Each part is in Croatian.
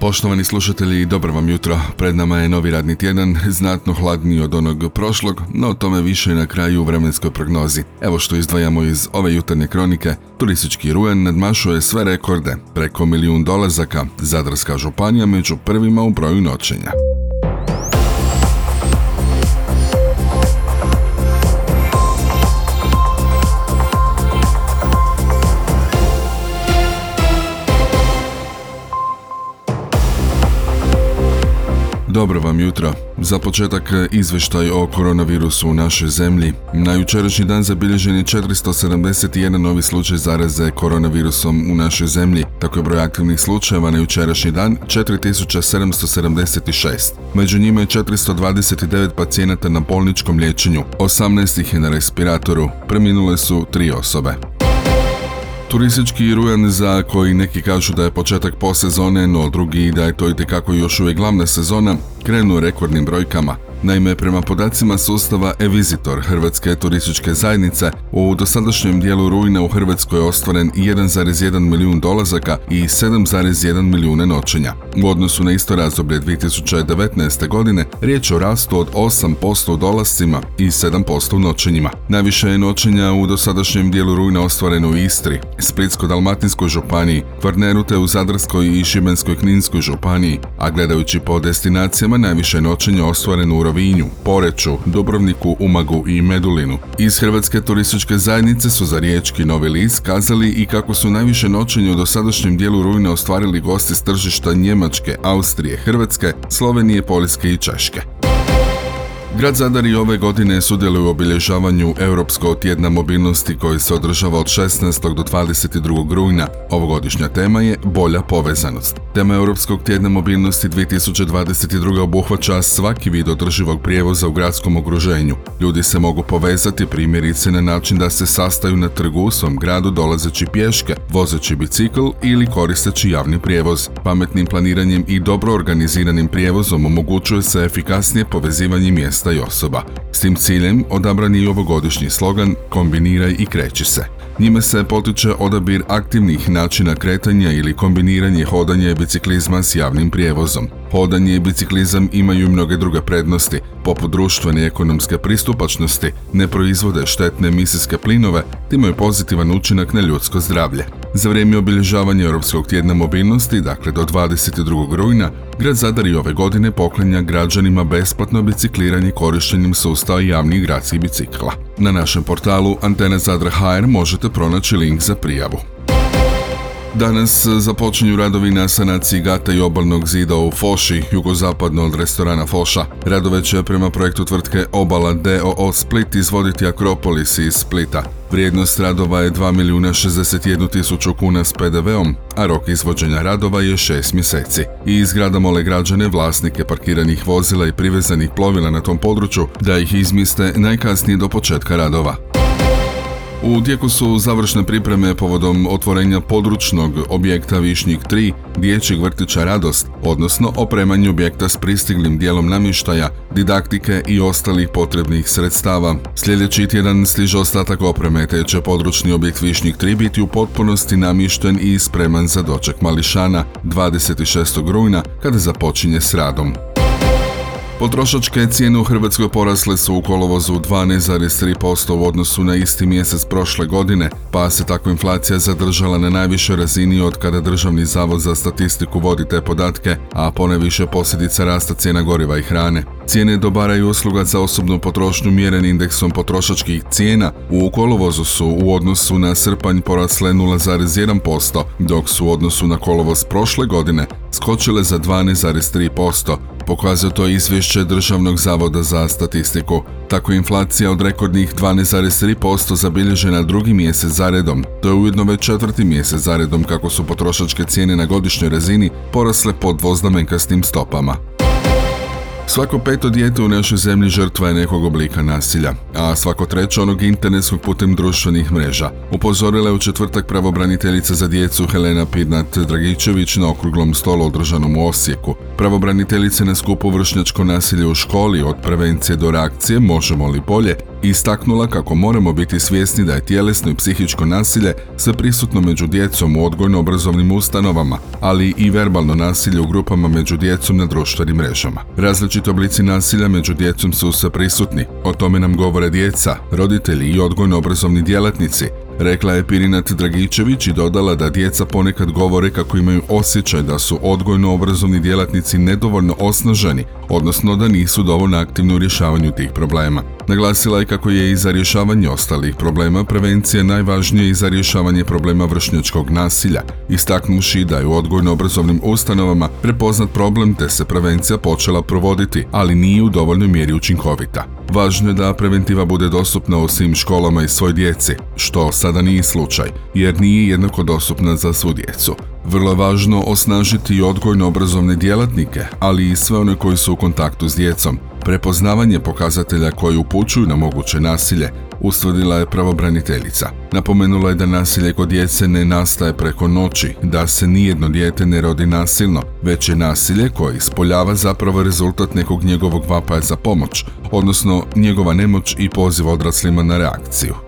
Poštovani slušatelji, dobro vam jutro. Pred nama je novi radni tjedan, znatno hladniji od onog prošlog, no o tome više na kraju u vremenskoj prognozi. Evo što izdvajamo iz ove jutarnje kronike. Turistički rujan nadmašuje sve rekorde, preko milijun dolazaka, Zadarska županija među prvima u broju noćenja. Dobro vam jutro. Za početak izvještaj o koronavirusu u našoj zemlji. Na jučerašnji dan zabilježen je 471 novi slučaj zaraze koronavirusom u našoj zemlji. Tako je broj aktivnih slučajeva na jučerašnji dan 4776. Među njima je 429 pacijenata na bolničkom liječenju, 18 ih je na respiratoru. Preminule su tri osobe. Turistički rujan za koji neki kažu da je početak posezone, no drugi da je to i tekako još uvijek glavna sezona, krenu rekordnim brojkama. Naime, prema podacima sustava e-Visitor Hrvatske turističke zajednice, u dosadašnjem dijelu rujna u Hrvatskoj je ostvaren 1,1 milijun dolazaka i 7,1 milijuna noćenja. U odnosu na isto razdoblje 2019. godine riječ o rastu od 8% u dolascima i 7% u noćenjima. Najviše je noćenja u dosadašnjem dijelu rujna ostvareno u Istri, Splitsko-Dalmatinskoj županiji, Kvarneru te u Zadarskoj i Šibenskoj-Kninskoj županiji, a gledajući po destinacijama najviše noćenja ostvareno u Rovinju, Poreću, Dubrovniku, Umagu i Medulinu. Iz Hrvatske turističke zajednice su za riječki Novi List kazali i kako su najviše noćenja u dosadašnjem dijelu rujna ostvarili gosti s tržišta Njemačke, Austrije, Hrvatske, Slovenije, Poljske i Češke. Grad Zadar i ove godine sudjeluje u obilježavanju Europskog tjedna mobilnosti koji se održava od 16. do 22. rujna. Ovogodišnja tema je bolja povezanost. Tema Europskog tjedna mobilnosti 2022. obuhvaća svaki vid održivog prijevoza u gradskom okruženju. Ljudi se mogu povezati primjerice na način da se sastaju na trgu u svom gradu dolazeći pješke, vozeći bicikl ili koristeći javni prijevoz. Pametnim planiranjem i dobro organiziranim prijevozom omogućuje se efikasnije povezivanje mjesta i osoba. S tim ciljem odabran je i ovogodišnji slogan Kombiniraj i kreći se. Njime se potiče odabir aktivnih načina kretanja ili kombiniranje hodanja i biciklizma s javnim prijevozom. Hodanje i biciklizam imaju mnoge druge prednosti, poput društvene i ekonomske pristupačnosti, ne proizvode štetne emisijske plinove, te imaju pozitivan učinak na ljudsko zdravlje. Za vrijeme obilježavanja Europskog tjedna mobilnosti, dakle do 22. rujna, grad Zadar i ove godine poklanja građanima besplatno bicikliranje korištenjem sustava javnih gradskih bicikla. Na našem portalu Antena Zadra HR možete pronaći link za prijavu. Danas započinju radovi na sanaciji gata i obalnog zida u Foši, jugozapadno od restorana Foša. Radove će prema projektu tvrtke Obala DOO Split izvoditi Akropolis iz Splita. Vrijednost radova je 2 milijuna 61 tisuću kuna s PDV-om, a rok izvođenja radova je 6 mjeseci. I zgrada mole građane, vlasnike parkiranih vozila i privezanih plovila na tom području da ih izmiste najkasnije do početka radova. U tijeku su završne pripreme povodom otvorenja područnog objekta Višnjik 3, dječjeg vrtića Radost, odnosno opremanje objekta s pristiglim dijelom namještaja, didaktike i ostalih potrebnih sredstava. Sljedeći tjedan stiže ostatak opreme, te će područni objekt Višnjik 3 biti u potpunosti namješten i spreman za doček Mališana 26. rujna kada započinje s radom. Potrošačke cijene u Hrvatskoj porasle su u kolovozu 12,3% u odnosu na isti mjesec prošle godine, pa se tako inflacija zadržala na najvišoj razini od kada Državni zavod za statistiku vodi te podatke, a poneviše posljedica rasta cijena goriva i hrane. Cijene dobara i usluga za osobnu potrošnju mjeren indeksom potrošačkih cijena u kolovozu su u odnosu na srpanj porasle 0,1%, dok su u odnosu na kolovoz prošle godine skočile za 12,3%, pokazuje to izvješće Državnog zavoda za statistiku. Tako inflacija od rekordnih 12,3% zabilježena drugi mjesec zaredom. To je ujedno već četvrti mjesec zaredom kako su potrošačke cijene na godišnjoj razini porasle pod dvoznamenkastim stopama. Svako peto dijete u našoj zemlji žrtva je nekog oblika nasilja, a svako treće onog internetskog putem društvenih mreža. Upozorila je u četvrtak pravobraniteljica za djecu Helena Pirnat Dragičević na okruglom stolu održanom u Osijeku. Pravobraniteljice na skupu vršnjačko nasilje u školi od prevencije do reakcije možemo li bolje istaknula kako moramo biti svjesni da je tjelesno i psihičko nasilje sve prisutno među djecom u odgojno-obrazovnim ustanovama, ali i verbalno nasilje u grupama među djecom na društvenim mrežama. Različiti oblici nasilja među djecom su sve prisutni, o tome nam govore djeca, roditelji i odgojno-obrazovni djelatnici, Rekla je Pirinat Dragičević i dodala da djeca ponekad govore kako imaju osjećaj da su odgojno-obrazovni djelatnici nedovoljno osnaženi, odnosno da nisu dovoljno aktivni u rješavanju tih problema. Naglasila je kako je i za rješavanje ostalih problema prevencija najvažnija i za rješavanje problema vršnjačkog nasilja, istaknuši da je u odgojno-obrazovnim ustanovama prepoznat problem te se prevencija počela provoditi, ali nije u dovoljnoj mjeri učinkovita. Važno je da preventiva bude dostupna u svim školama i svoj djeci, što sada nije slučaj, jer nije jednako dostupna za svu djecu. Vrlo je važno osnažiti i odgojno-obrazovne djelatnike, ali i sve one koji su u kontaktu s djecom. Prepoznavanje pokazatelja koji upućuju na moguće nasilje ustvrdila je pravobraniteljica. Napomenula je da nasilje kod djece ne nastaje preko noći, da se nijedno dijete ne rodi nasilno, već je nasilje koje ispoljava zapravo rezultat nekog njegovog vapaja za pomoć, odnosno njegova nemoć i poziv odraslima na reakciju.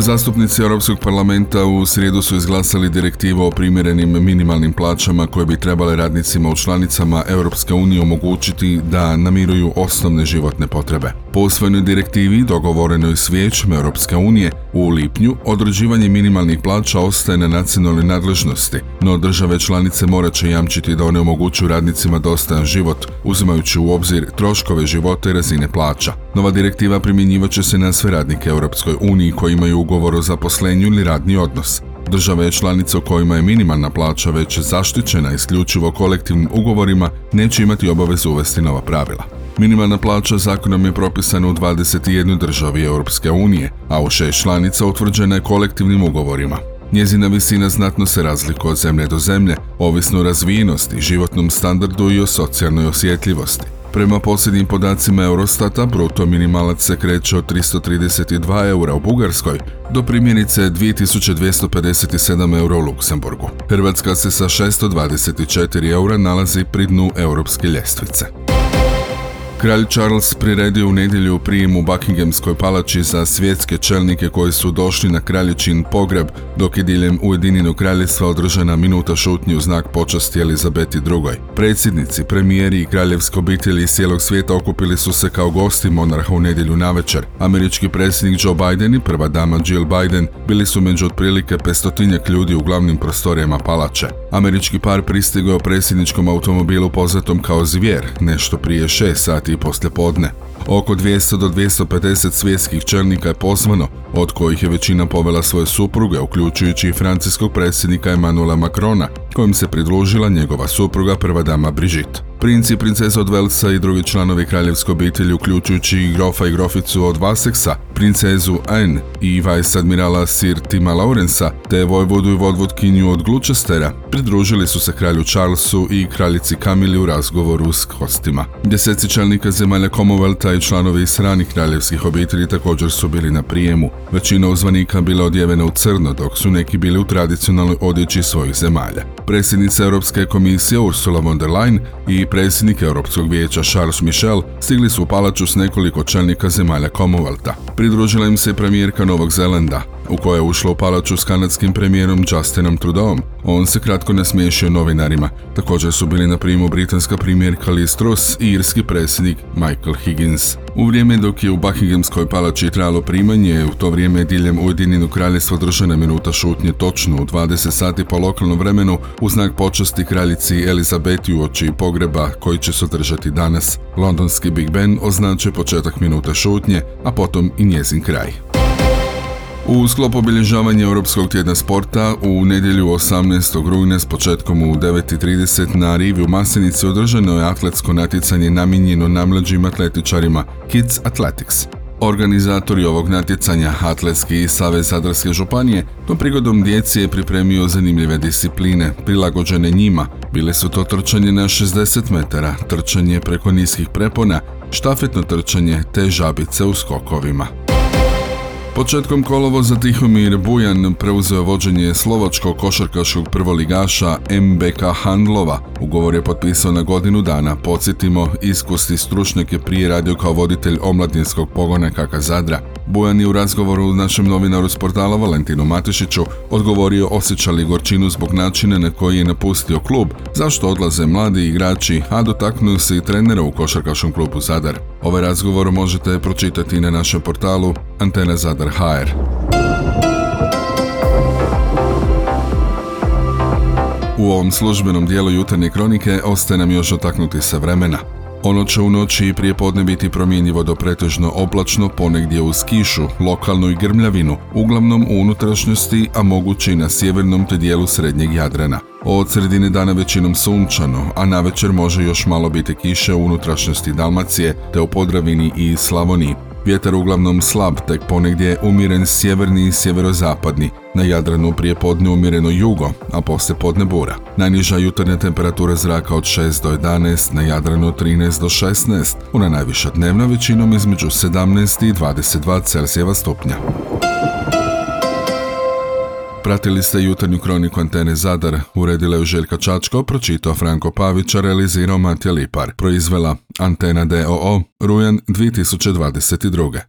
Zastupnici Europskog parlamenta u srijedu su izglasali direktivu o primjerenim minimalnim plaćama koje bi trebale radnicima u članicama Europske unije omogućiti da namiruju osnovne životne potrebe. Po usvojenoj direktivi, dogovorenoj s Vijećem Europske unije, u lipnju određivanje minimalnih plaća ostaje na nacionalnoj nadležnosti, no države članice morat će jamčiti da one omogućuju radnicima dostojan život, uzimajući u obzir troškove života i razine plaća. Nova direktiva primjenjivat će se na sve radnike Europskoj uniji koji imaju ugovor o zaposlenju ili radni odnos. Države članice u kojima je minimalna plaća već zaštićena isključivo kolektivnim ugovorima neće imati obavezu uvesti nova pravila. Minimalna plaća zakonom je propisana u 21 državi Europske unije, a u šest članica utvrđena je kolektivnim ugovorima. Njezina visina znatno se razlikuje od zemlje do zemlje, ovisno o razvijenosti, životnom standardu i o socijalnoj osjetljivosti. Prema posljednjim podacima Eurostata, bruto minimalac se kreće od 332 eura u Bugarskoj do primjerice 2257 eura u Luksemburgu. Hrvatska se sa 624 eura nalazi pri dnu europske ljestvice. Kralj Charles priredio u nedjelju prijem u Buckinghamskoj palači za svjetske čelnike koji su došli na kraljičin pogreb, dok je diljem Ujedinjenog kraljevstva održana minuta šutnje u znak počasti Elizabeti II. Predsjednici, premijeri i kraljevske obitelji iz cijelog svijeta okupili su se kao gosti monarha u nedjelju navečer. Američki predsjednik Joe Biden i prva dama Jill Biden bili su među otprilike pestotinjak ljudi u glavnim prostorijama palače. Američki par pristigao predsjedničkom automobilu poznatom kao Zvijer, nešto prije šest sati i poslijepodne. Oko 200 do 250 svjetskih čelnika je pozvano, od kojih je većina povela svoje supruge, uključujući i francuskog predsjednika Emanuela Macrona, kojim se pridružila njegova supruga prva dama Brigitte. Princi i princesa od Velsa i drugi članovi kraljevske obitelji, uključujući i grofa i groficu od Vaseksa, princezu Anne i vice admirala Sir Tima Laurensa, te vojvodu i vodvodkinju od Gloucestera, pridružili su se kralju Charlesu i kraljici Kamili u razgovoru s gostima. Deseci čelnika zemalja Commonwealtha i članovi iz ranih kraljevskih obitelji također su bili na prijemu. Većina uzvanika bila odjevena u crno, dok su neki bili u tradicionalnoj odjeći svojih zemalja. Predsjednica Europske komisije Ursula von der Leyen i predsjednik Europskog vijeća Charles Michel stigli su u palaču s nekoliko čelnika zemalja Commonwealtha. Pridružila im se premijerka Novog Zelanda, u koje je ušla u palaču s kanadskim premijerom Justinom Trudeauom. On se kratko nasmiješio novinarima. Također su bili na primu britanska premijerka Liz Truss i irski predsjednik Michael Higgins. U vrijeme dok je u Buckinghamskoj palači trajalo primanje, u to vrijeme diljem Ujedinjenog kraljevstva držana minuta šutnje točno u 20 sati po lokalnom vremenu u znak počasti kraljici Elizabeti u oči pogreba koji će se održati danas. Londonski Big Ben označuje početak minuta šutnje, a potom i njezin kraj. U sklopu obilježavanja Europskog tjedna sporta u nedjelju 18. rujna s početkom u 9.30 na Rivi u Masenici održano je atletsko natjecanje namijenjeno namlađim atletičarima Kids Athletics. Organizatori ovog natjecanja, Atletski savez Zadarske županije, tom prigodom djeci je pripremio zanimljive discipline, prilagođene njima. Bile su to trčanje na 60 metara, trčanje preko niskih prepona, štafetno trčanje te žabice u skokovima. Početkom kolovoza Tihomir Bujan preuzeo vođenje slovačkog košarkaškog prvoligaša MBK Handlova. Ugovor je potpisao na godinu dana. Podsjetimo, iskusti stručnjak je prije radio kao voditelj omladinskog pogona Kaka Zadra. Bujan je u razgovoru u našem novinaru s portala Valentinu Matišiću odgovorio osjećali gorčinu zbog načina na koji je napustio klub, zašto odlaze mladi igrači, a dotaknuo se i trenera u košarkaškom klubu Zadar. Ovaj razgovor možete pročitati na našem portalu Antena Zadar HR. U ovom službenom dijelu jutarnje kronike ostaje nam još otaknuti se vremena. Ono će u noći i prije podne biti promjenjivo do pretežno oblačno, ponegdje uz kišu, lokalnu i grmljavinu, uglavnom u unutrašnjosti, a moguće i na sjevernom te dijelu srednjeg Jadrana. Od sredine dana većinom sunčano, a na večer može još malo biti kiše u unutrašnjosti Dalmacije, te u Podravini i Slavoniji. Vjetar uglavnom slab, tek ponegdje umiren sjeverni i sjeverozapadni. Na Jadranu prije podne umjereno jugo, a poslije podne bura. Najniža jutarnja temperatura zraka od 6 do 11, na Jadranu 13 do 16, una najviša dnevna većinom između 17 i 22 Celzijeva stupnja. Pratili ste jutarnju kroniku Antene Zadar, uredila je Željka Čačko, pročitao Franko Pavića, realizirao Matija Lipar, proizvela Antena DOO, rujan 2022.